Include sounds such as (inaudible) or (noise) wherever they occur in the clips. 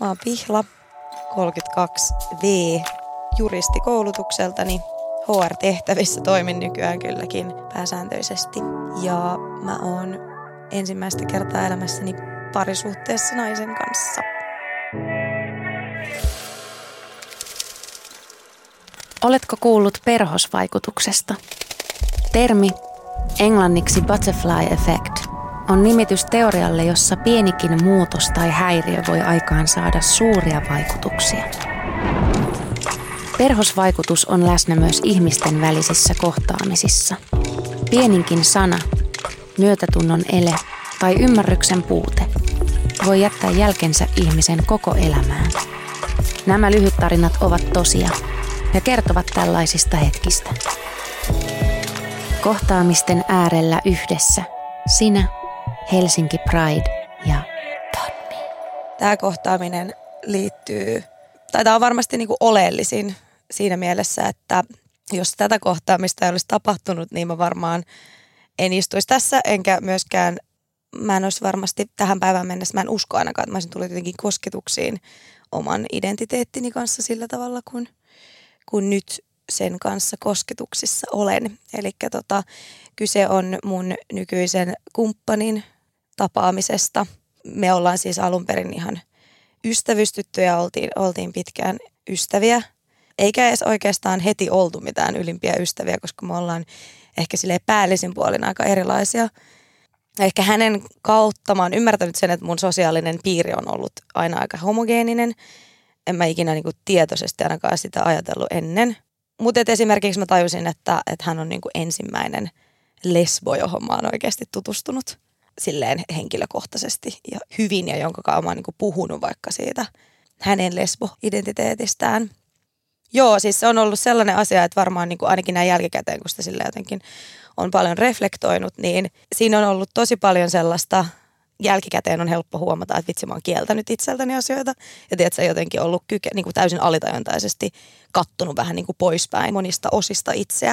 Mä oon Pihla, 32V, juristikoulutukseltani. HR-tehtävissä toimin nykyään kylläkin pääsääntöisesti. Ja mä oon ensimmäistä kertaa elämässäni parisuhteessa naisen kanssa. Oletko kuullut perhosvaikutuksesta? Termi, englanniksi butterfly effect, on nimitys teorialle, jossa pienikin muutos tai häiriö voi aikaan saada suuria vaikutuksia. Perhosvaikutus on läsnä myös ihmisten välisissä kohtaamisissa. Pieninkin sana, myötätunnon ele tai ymmärryksen puute voi jättää jälkensä ihmisen koko elämään. Nämä lyhyttarinat ovat tosia ja kertovat tällaisista hetkistä. Kohtaamisten äärellä yhdessä sinä, Helsinki Pride ja Todmi. Tämä kohtaaminen liittyy, tai tämä on varmasti niin kuin oleellisin siinä mielessä, että jos tätä kohtaamista ei olisi tapahtunut, niin mä varmaan en istuisi tässä, enkä myöskään, mä en olisi varmasti tähän päivään mennessä, mä en usko ainakaan, että mä olisin tullut jotenkin kosketuksiin oman identiteettini kanssa sillä tavalla, kun, kun nyt sen kanssa kosketuksissa olen. Eli tota, kyse on mun nykyisen kumppanin tapaamisesta. Me ollaan siis alun perin ihan ystävystytty ja oltiin, oltiin pitkään ystäviä. Eikä edes oikeastaan heti oltu mitään ylimpiä ystäviä, koska me ollaan ehkä sille päällisin puolin aika erilaisia. Ehkä hänen kautta mä oon ymmärtänyt sen, että mun sosiaalinen piiri on ollut aina aika homogeeninen. En mä ikinä niin kuin tietoisesti ainakaan sitä ajatellut ennen. Mutta esimerkiksi mä tajusin, että, että hän on niin kuin ensimmäinen lesbo, johon mä oon oikeasti tutustunut silleen henkilökohtaisesti ja hyvin ja jonka kanssa oon niin puhunut vaikka siitä hänen lesbo-identiteetistään. Joo, siis se on ollut sellainen asia, että varmaan niin kuin ainakin näin jälkikäteen, kun sitä sillä jotenkin on paljon reflektoinut, niin siinä on ollut tosi paljon sellaista, jälkikäteen on helppo huomata, että vitsi mä oon kieltänyt itseltäni asioita. Ja tiedät, sä jotenkin ollut kyke, niin kuin täysin alitajuntaisesti kattonut vähän niin kuin poispäin monista osista itseä.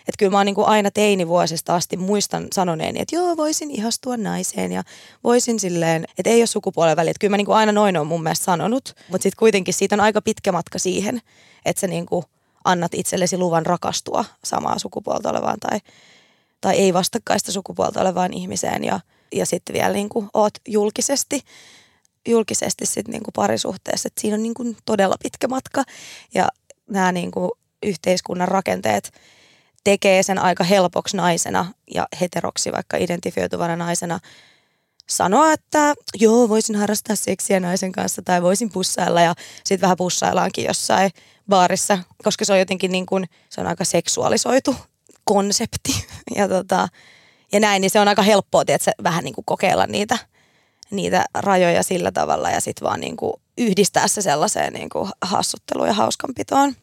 Että kyllä mä oon niin kuin aina teinivuosista asti muistan sanoneeni, että joo, voisin ihastua naiseen ja voisin silleen, että ei ole sukupuolen väliä. Että kyllä mä niin kuin aina noin on mun mielestä sanonut, mutta sitten kuitenkin siitä on aika pitkä matka siihen, että sä niin kuin annat itsellesi luvan rakastua samaa sukupuolta olevaan tai, tai ei vastakkaista sukupuolta olevaan ihmiseen ja, ja sitten vielä niin kuin oot julkisesti julkisesti sit niin kuin parisuhteessa, että siinä on niin kuin todella pitkä matka. Ja nämä niin kuin yhteiskunnan rakenteet tekee sen aika helpoksi naisena ja heteroksi vaikka identifioituvana naisena sanoa, että joo, voisin harrastaa seksiä naisen kanssa tai voisin pussailla. Ja sitten vähän pussaillaankin jossain baarissa, koska se on jotenkin niin kuin, se on aika seksuaalisoitu konsepti. (laughs) Ja, tota, ja näin, niin se on aika helppoa, että vähän niin kuin kokeilla niitä, niitä rajoja sillä tavalla ja sitten vaan niin kuin yhdistää se sellaiseen niin kuin hassutteluun ja hauskanpitoon.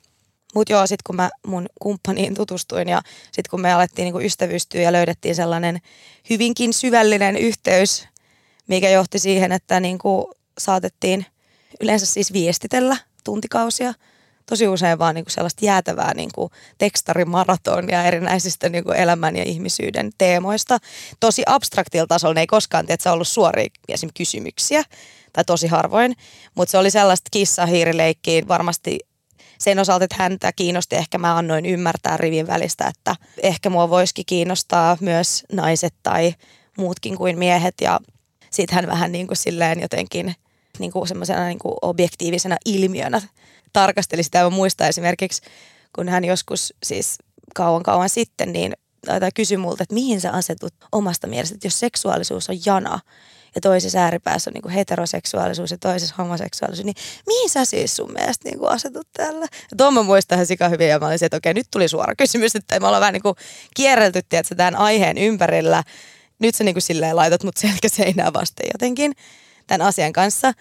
Mutta joo, sitten kun mä mun kumppaniin tutustuin ja sitten kun me alettiin niinku ystävystyä ja löydettiin sellainen hyvinkin syvällinen yhteys, mikä johti siihen, että niinku saatettiin yleensä siis viestitellä tuntikausia. Tosi usein vaan niinku sellaista jäätävää niinku tekstarimaratonia erinäisistä niinku elämän ja ihmisyyden teemoista. Tosi abstraktilla tasolla ne ei koskaan tiedä, ollut suoria esim. kysymyksiä tai tosi harvoin, mutta se oli sellaista kissahiirileikkiä varmasti sen osalta, että häntä kiinnosti, ehkä mä annoin ymmärtää rivin välistä, että ehkä mua voisikin kiinnostaa myös naiset tai muutkin kuin miehet ja sitten hän vähän niin kuin silleen jotenkin niin kuin semmoisena niin kuin objektiivisena ilmiönä tarkasteli sitä. Mä muistan esimerkiksi, kun hän joskus siis kauan kauan sitten, niin tai kysyi multa, että mihin sä asetut omasta mielestä, että jos seksuaalisuus on jana, ja toisessa ääripäässä on niin kuin heteroseksuaalisuus ja toisessa homoseksuaalisuus, niin mihin sä siis sun mielestä niin kuin asetut tällä? Ja tuon mä muistan ihan sika hyvin ja mä olisin, että okei, nyt tuli suora kysymys, että me ollaan vähän niin kuin kierrelty, tiedätkö, tämän aiheen ympärillä. Nyt sä niin kuin silleen laitat mut seinää vasten jotenkin tämän asian kanssa.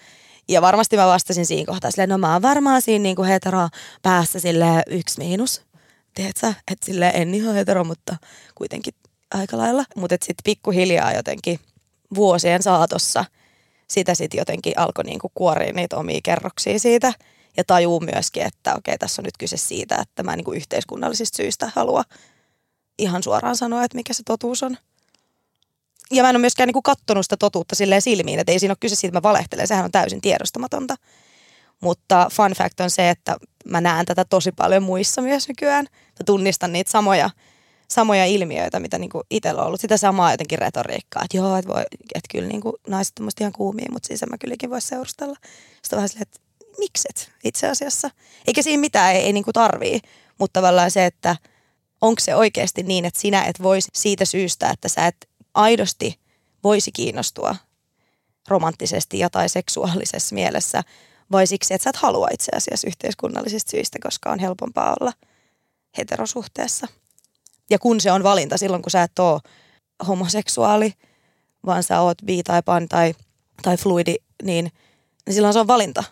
Ja varmasti mä vastasin siinä kohtaa silleen, no mä oon varmaan siinä niin kuin hetero päässä sille yksi miinus. Tiedätkö, että sille en ihan hetero, mutta kuitenkin aika lailla. Mutta sitten pikkuhiljaa jotenkin – vuosien saatossa sitä sitten jotenkin alkoi niinku kuoria niitä omia kerroksia siitä. Ja tajuu myöskin, että okei, tässä on nyt kyse siitä, että mä niinku yhteiskunnallisista syistä halua ihan suoraan sanoa, että mikä se totuus on. Ja mä en ole myöskään niin kattonut sitä totuutta silleen silmiin, että ei siinä ole kyse siitä, että mä valehtelen, sehän on täysin tiedostamatonta. Mutta fun fact on se, että mä näen tätä tosi paljon muissa myös nykyään. Mä tunnistan niitä samoja, samoja ilmiöitä, mitä niinku itsellä on ollut. Sitä samaa jotenkin retoriikkaa, että joo, että, että kyllä niinku naiset on ihan kuumia, mutta siis mä kylläkin voisi seurustella. Sitten vähän silleen, että mikset itse asiassa. Eikä siinä mitään, ei, ei niinku tarvii. Mutta tavallaan se, että onko se oikeasti niin, että sinä et voisi siitä syystä, että sä et aidosti voisi kiinnostua romanttisesti ja tai seksuaalisessa mielessä, vai siksi, että sä et halua itse asiassa yhteiskunnallisista syistä, koska on helpompaa olla heterosuhteessa. Ja kun se on valinta silloin, kun sä et ole homoseksuaali, vaan sä oot bi tai pan tai, tai fluidi, niin, niin silloin se on valinta.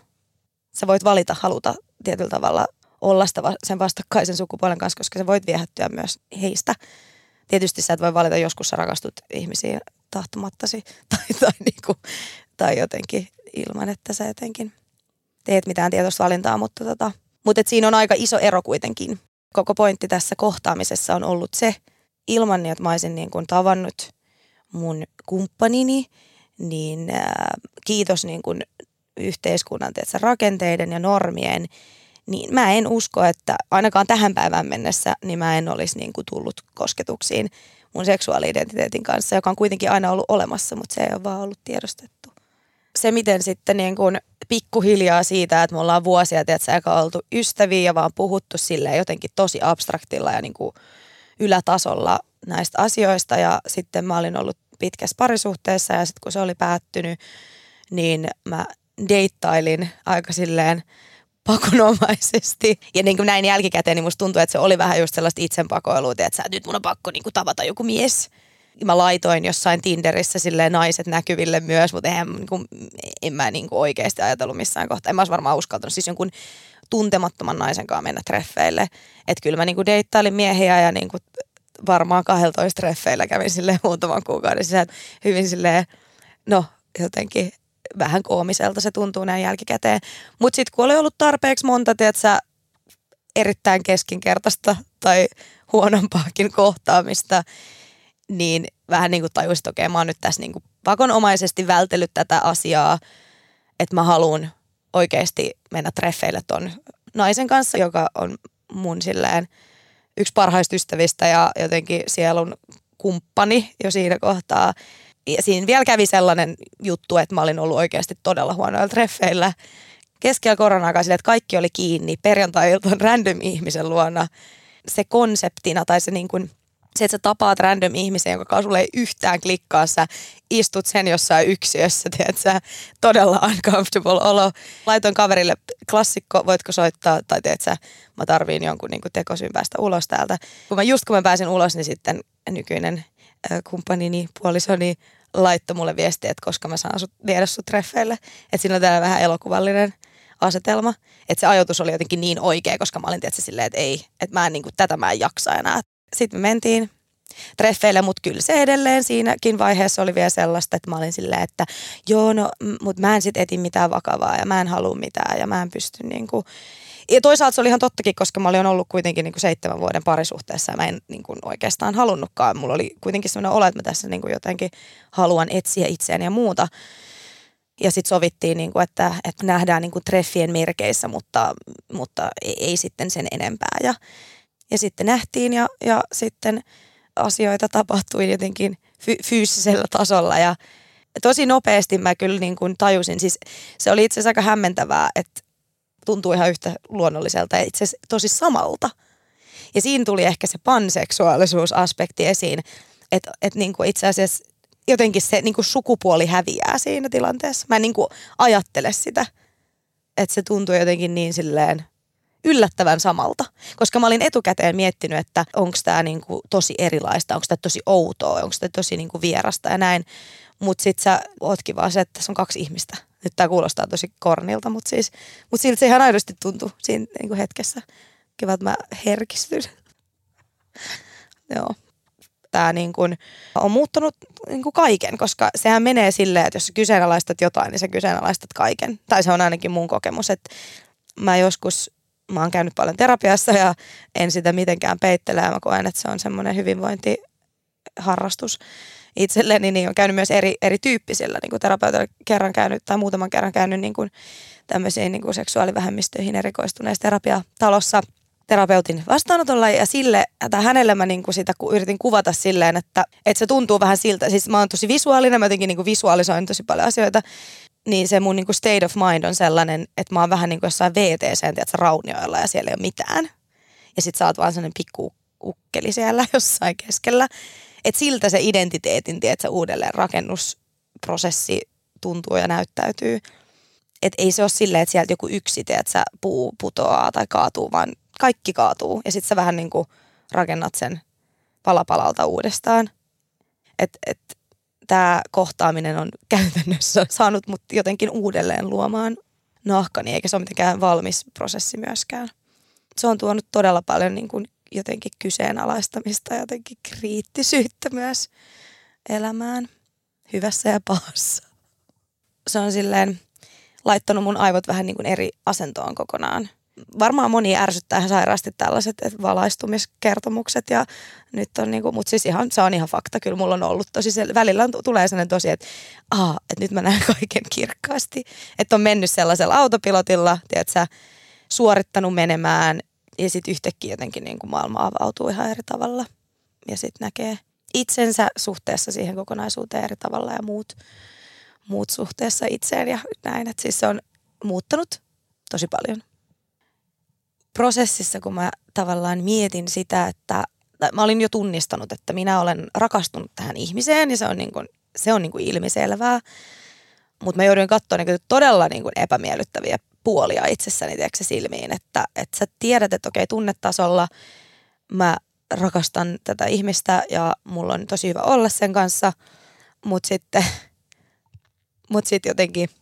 Sä voit valita, haluta tietyllä tavalla olla sitä, sen vastakkaisen sukupuolen kanssa, koska sä voit viehättyä myös heistä. Tietysti sä et voi valita, joskus sä rakastut ihmisiin tahtomattasi (laughs) tai, tai, niinku, tai jotenkin ilman, että sä jotenkin teet mitään tietoista valintaa, mutta, tota, mutta et siinä on aika iso ero kuitenkin. Koko pointti tässä kohtaamisessa on ollut se, ilman että mä olisin niin kuin tavannut mun kumppanini, niin ää, kiitos niin kuin yhteiskunnan tietysti, rakenteiden ja normien, niin mä en usko, että ainakaan tähän päivään mennessä, niin mä en olisi niin kuin tullut kosketuksiin mun seksuaali-identiteetin kanssa, joka on kuitenkin aina ollut olemassa, mutta se ei ole vaan ollut tiedostettu. Se, miten sitten niin kuin pikkuhiljaa siitä, että me ollaan vuosia tiedätkö, oltu ystäviä ja vaan puhuttu silleen jotenkin tosi abstraktilla ja niin kuin ylätasolla näistä asioista. Ja sitten mä olin ollut pitkässä parisuhteessa ja sitten kun se oli päättynyt, niin mä deittailin aika silleen pakonomaisesti. Ja niin kuin näin jälkikäteen, niin musta tuntuu, että se oli vähän just sellaista itsenpakoilua, että nyt mun on pakko niin kuin tavata joku mies. Mä laitoin jossain Tinderissä silleen naiset näkyville myös, mutta eihän, niin kuin, en mä niin kuin oikeasti ajatellut missään kohtaa. En mä olisi varmaan uskaltanut siis jonkun tuntemattoman naisen kanssa mennä treffeille. Että kyllä mä niin kuin deittailin miehiä ja niin kuin varmaan 12 treffeillä kävin silleen muutaman kuukauden sisään. Hyvin silleen, no jotenkin vähän koomiselta se tuntuu näin jälkikäteen. Mutta sitten kun oli ollut tarpeeksi monta, tiedätkö, erittäin keskinkertaista tai huonompaakin kohtaamista, niin vähän niin kuin tajusin, että okei, mä oon nyt tässä niin kuin pakonomaisesti vältellyt tätä asiaa, että mä haluan oikeasti mennä treffeille ton naisen kanssa, joka on mun silleen yksi parhaista ystävistä ja jotenkin sielun kumppani jo siinä kohtaa ja siinä vielä kävi sellainen juttu, että mä olin ollut oikeasti todella huonoilla treffeillä keskellä koronaa sille, että kaikki oli kiinni perjantai-iltaan random ihmisen luona. Se konseptina tai se niin kuin, se, että sä tapaat random ihmisen, jonka kanssa sulle ei yhtään klikkaa, sä istut sen jossain yksiössä, tiedät sä, todella uncomfortable olo. Laitoin kaverille klassikko, voitko soittaa, tai tiedät sä, mä tarviin jonkun niin tekosyn päästä ulos täältä. Kun mä just kun mä pääsin ulos, niin sitten nykyinen kumppanini, puolisoni laittoi mulle viestiä, että koska mä saan sut, viedä sut treffeille. Että siinä on täällä vähän elokuvallinen asetelma. Että se ajoitus oli jotenkin niin oikea, koska mä olin tietysti silleen, että ei, että mä en, niin kuin, tätä mä en jaksa enää. Sitten me mentiin treffeille, mutta kyllä se edelleen siinäkin vaiheessa oli vielä sellaista, että mä olin silleen, että joo, no, mutta mä en sit eti mitään vakavaa ja mä en halua mitään ja mä en pysty niin kuin, ja toisaalta se oli ihan tottakin, koska mä olin ollut kuitenkin niin kuin seitsemän vuoden parisuhteessa ja mä en niin kuin oikeastaan halunnutkaan. Mulla oli kuitenkin sellainen olo, että mä tässä niin kuin jotenkin haluan etsiä itseäni ja muuta. Ja sitten sovittiin, niin kuin, että, että nähdään niin kuin treffien merkeissä, mutta, mutta ei, ei sitten sen enempää. Ja, ja sitten nähtiin ja, ja sitten asioita tapahtui jotenkin fy- fyysisellä tasolla ja tosi nopeasti mä kyllä niin kuin tajusin. Siis se oli itse asiassa aika hämmentävää, että tuntuu ihan yhtä luonnolliselta ja itse tosi samalta. Ja siinä tuli ehkä se panseksuaalisuusaspekti esiin, että et niinku itse asiassa jotenkin se niinku sukupuoli häviää siinä tilanteessa. Mä en niinku ajattele sitä, että se tuntuu jotenkin niin silleen yllättävän samalta. Koska mä olin etukäteen miettinyt, että onko tämä niinku tosi erilaista, onko tämä tosi outoa, onko tämä tosi niinku vierasta ja näin. Mutta sit sä ootkin vaan se, että tässä on kaksi ihmistä nyt tämä kuulostaa tosi kornilta, mutta siis, mutta siltä se ihan aidosti tuntui siinä niin kuin hetkessä. Kiva, että mä herkistyn. (laughs) Joo. Tämä niin kuin on muuttanut niin kuin kaiken, koska sehän menee silleen, että jos sä kyseenalaistat jotain, niin sä kyseenalaistat kaiken. Tai se on ainakin mun kokemus, että mä joskus, mä oon käynyt paljon terapiassa ja en sitä mitenkään peittele. Mä koen, että se on semmoinen hyvinvointiharrastus. Itselleni, niin on käynyt myös eri, eri tyyppisillä niin terapeutilla kerran käynyt tai muutaman kerran käynyt niin kuin tämmöisiin niin kuin seksuaalivähemmistöihin erikoistuneessa terapiatalossa terapeutin vastaanotolla ja sille, tai hänelle mä niin kuin sitä yritin kuvata silleen, että, että se tuntuu vähän siltä, siis mä oon tosi visuaalinen, mä jotenkin niin kuin visualisoin tosi paljon asioita, niin se mun niin kuin state of mind on sellainen, että mä oon vähän niin kuin jossain VTC, tiedätkö, raunioilla ja siellä ei ole mitään. Ja sit sä oot vaan sellainen pikku ukkeli siellä (laughs) jossain keskellä. Että siltä se identiteetin, tiedätkö, uudelleen rakennusprosessi tuntuu ja näyttäytyy. Että ei se ole silleen, että sieltä joku yksi, tiedätkö, puu putoaa tai kaatuu, vaan kaikki kaatuu. Ja sitten sä vähän niin kuin rakennat sen palapalalta uudestaan. Että et, tämä kohtaaminen on (laughs) käytännössä saanut mut jotenkin uudelleen luomaan nahkani, eikä se ole mitenkään valmis prosessi myöskään. Se on tuonut todella paljon niin kuin jotenkin kyseenalaistamista ja jotenkin kriittisyyttä myös elämään, hyvässä ja pahassa. Se on silleen laittanut mun aivot vähän niin kuin eri asentoon kokonaan – varmaan moni ärsyttää ihan sairaasti tällaiset että valaistumiskertomukset ja nyt on niinku, mutta siis ihan, se on ihan fakta, kyllä mulla on ollut tosi, se, välillä on, tulee sellainen tosi, että, aa, että nyt mä näen (laughs) kaiken kirkkaasti, että on mennyt sellaisella autopilotilla, tiedätkö, suorittanut menemään ja sitten yhtäkkiä jotenkin niin kuin maailma avautuu ihan eri tavalla. Ja sitten näkee itsensä suhteessa siihen kokonaisuuteen eri tavalla ja muut, muut suhteessa itseen ja näin, että siis se on muuttanut tosi paljon. Prosessissa, kun mä tavallaan mietin sitä, että mä olin jo tunnistanut, että minä olen rakastunut tähän ihmiseen ja se on, niin kuin, se on niin kuin ilmiselvää. Mutta mä jouduin katsoa niin todella niin kuin epämiellyttäviä puolia itsessäni tiedätkö, silmiin, että, että sä tiedät, että okei tunnetasolla mä rakastan tätä ihmistä ja mulla on tosi hyvä olla sen kanssa, mutta sitten (laughs) mut sit jotenkin –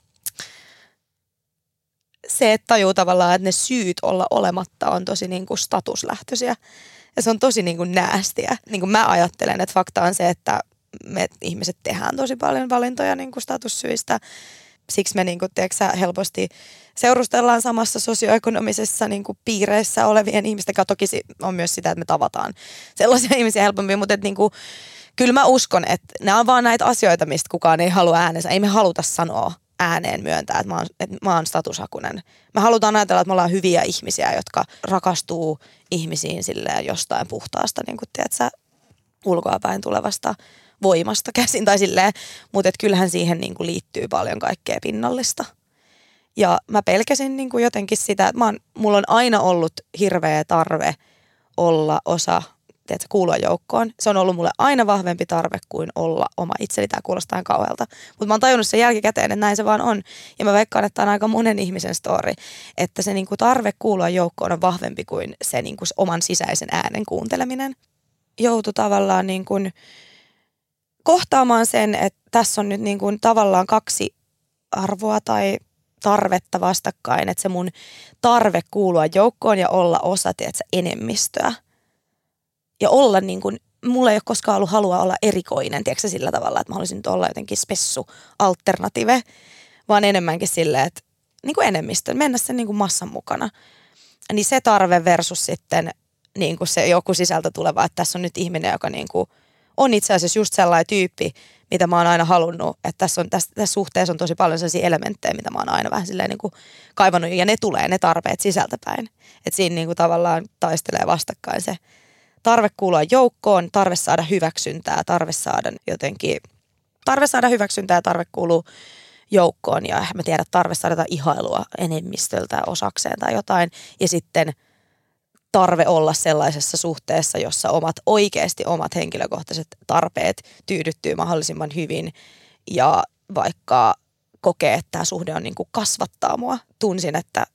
se, että tajuu tavallaan, että ne syyt olla olematta on tosi niin kuin statuslähtöisiä. Ja se on tosi niin kuin näästiä. Niin kuin mä ajattelen, että fakta on se, että me ihmiset tehdään tosi paljon valintoja niin kuin statussyistä. Siksi me niin kuin, tiedätkö, helposti seurustellaan samassa sosioekonomisessa niin kuin piireissä olevien ihmisten kanssa. Toki on myös sitä, että me tavataan sellaisia (laughs) ihmisiä helpommin, mutta että niin kuin, kyllä mä uskon, että nämä on vaan näitä asioita, mistä kukaan ei halua äänensä. Ei me haluta sanoa ääneen myöntää, että mä oon, että mä oon statushakunen. Me halutaan ajatella, että me ollaan hyviä ihmisiä, jotka rakastuu ihmisiin silleen jostain puhtaasta, niin kuin tiedätkö, ulkoapäin tulevasta voimasta käsin tai silleen, mutta kyllähän siihen niin kuin liittyy paljon kaikkea pinnallista. Ja mä pelkäsin niin kuin jotenkin sitä, että mä oon, mulla on aina ollut hirveä tarve olla osa tiedätkö, kuulua joukkoon. Se on ollut mulle aina vahvempi tarve kuin olla oma itseni. Tämä kuulostaa ihan kauhealta. Mutta mä oon tajunnut sen jälkikäteen, että näin se vaan on. Ja mä veikkaan, että tämä on aika monen ihmisen story, että se niinku tarve kuulua joukkoon on vahvempi kuin se niinku oman sisäisen äänen kuunteleminen. Joutu tavallaan niin kuin kohtaamaan sen, että tässä on nyt niin kuin tavallaan kaksi arvoa tai tarvetta vastakkain, että se mun tarve kuulua joukkoon ja olla osa, tiedätkö, enemmistöä – ja olla niin kuin, mulla ei ole koskaan ollut halua olla erikoinen, tiedätkö sillä tavalla, että mä haluaisin nyt olla jotenkin spessu alternative, vaan enemmänkin silleen, että niin kuin enemmistön, mennä sen niin kuin massan mukana. Niin se tarve versus sitten niin kuin se joku sisältö tuleva, että tässä on nyt ihminen, joka niin kuin on itse asiassa just sellainen tyyppi, mitä mä oon aina halunnut, että tässä, on, tässä, tässä suhteessa on tosi paljon sellaisia elementtejä, mitä mä oon aina vähän silleen niin kuin kaivannut, ja ne tulee, ne tarpeet sisältäpäin. Että siinä niin kuin tavallaan taistelee vastakkain se tarve kuulua joukkoon, tarve saada hyväksyntää, tarve saada jotenkin, tarve saada hyväksyntää ja tarve kuuluu joukkoon ja mä tiedän, tarve saada ihailua enemmistöltä osakseen tai jotain. Ja sitten tarve olla sellaisessa suhteessa, jossa omat oikeasti omat henkilökohtaiset tarpeet tyydyttyy mahdollisimman hyvin ja vaikka kokee, että tämä suhde on niin kuin kasvattaa mua. Tunsin, että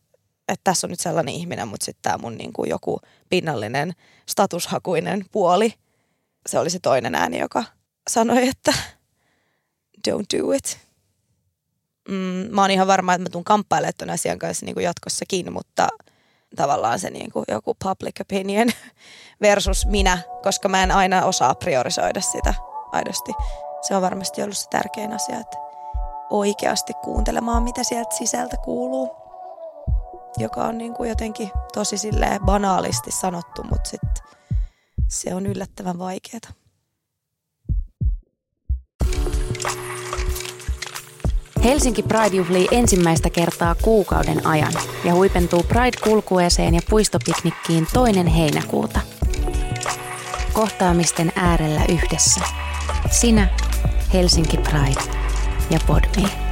että tässä on nyt sellainen ihminen, mutta sitten tämä mun niin kuin joku pinnallinen statushakuinen puoli, se oli se toinen ääni, joka sanoi, että don't do it. Mm, mä oon ihan varma, että mä tuun kamppailemaan tuon asian kanssa niin kuin jatkossakin, mutta tavallaan se niin kuin joku public opinion (laughs) versus minä, koska mä en aina osaa priorisoida sitä aidosti. Se on varmasti ollut se tärkein asia, että oikeasti kuuntelemaan, mitä sieltä sisältä kuuluu joka on niin kuin jotenkin tosi banaalisti sanottu, mutta sit se on yllättävän vaikeaa. Helsinki Pride juhlii ensimmäistä kertaa kuukauden ajan ja huipentuu Pride-kulkueeseen ja puistopiknikkiin toinen heinäkuuta. Kohtaamisten äärellä yhdessä. Sinä, Helsinki Pride ja Podme.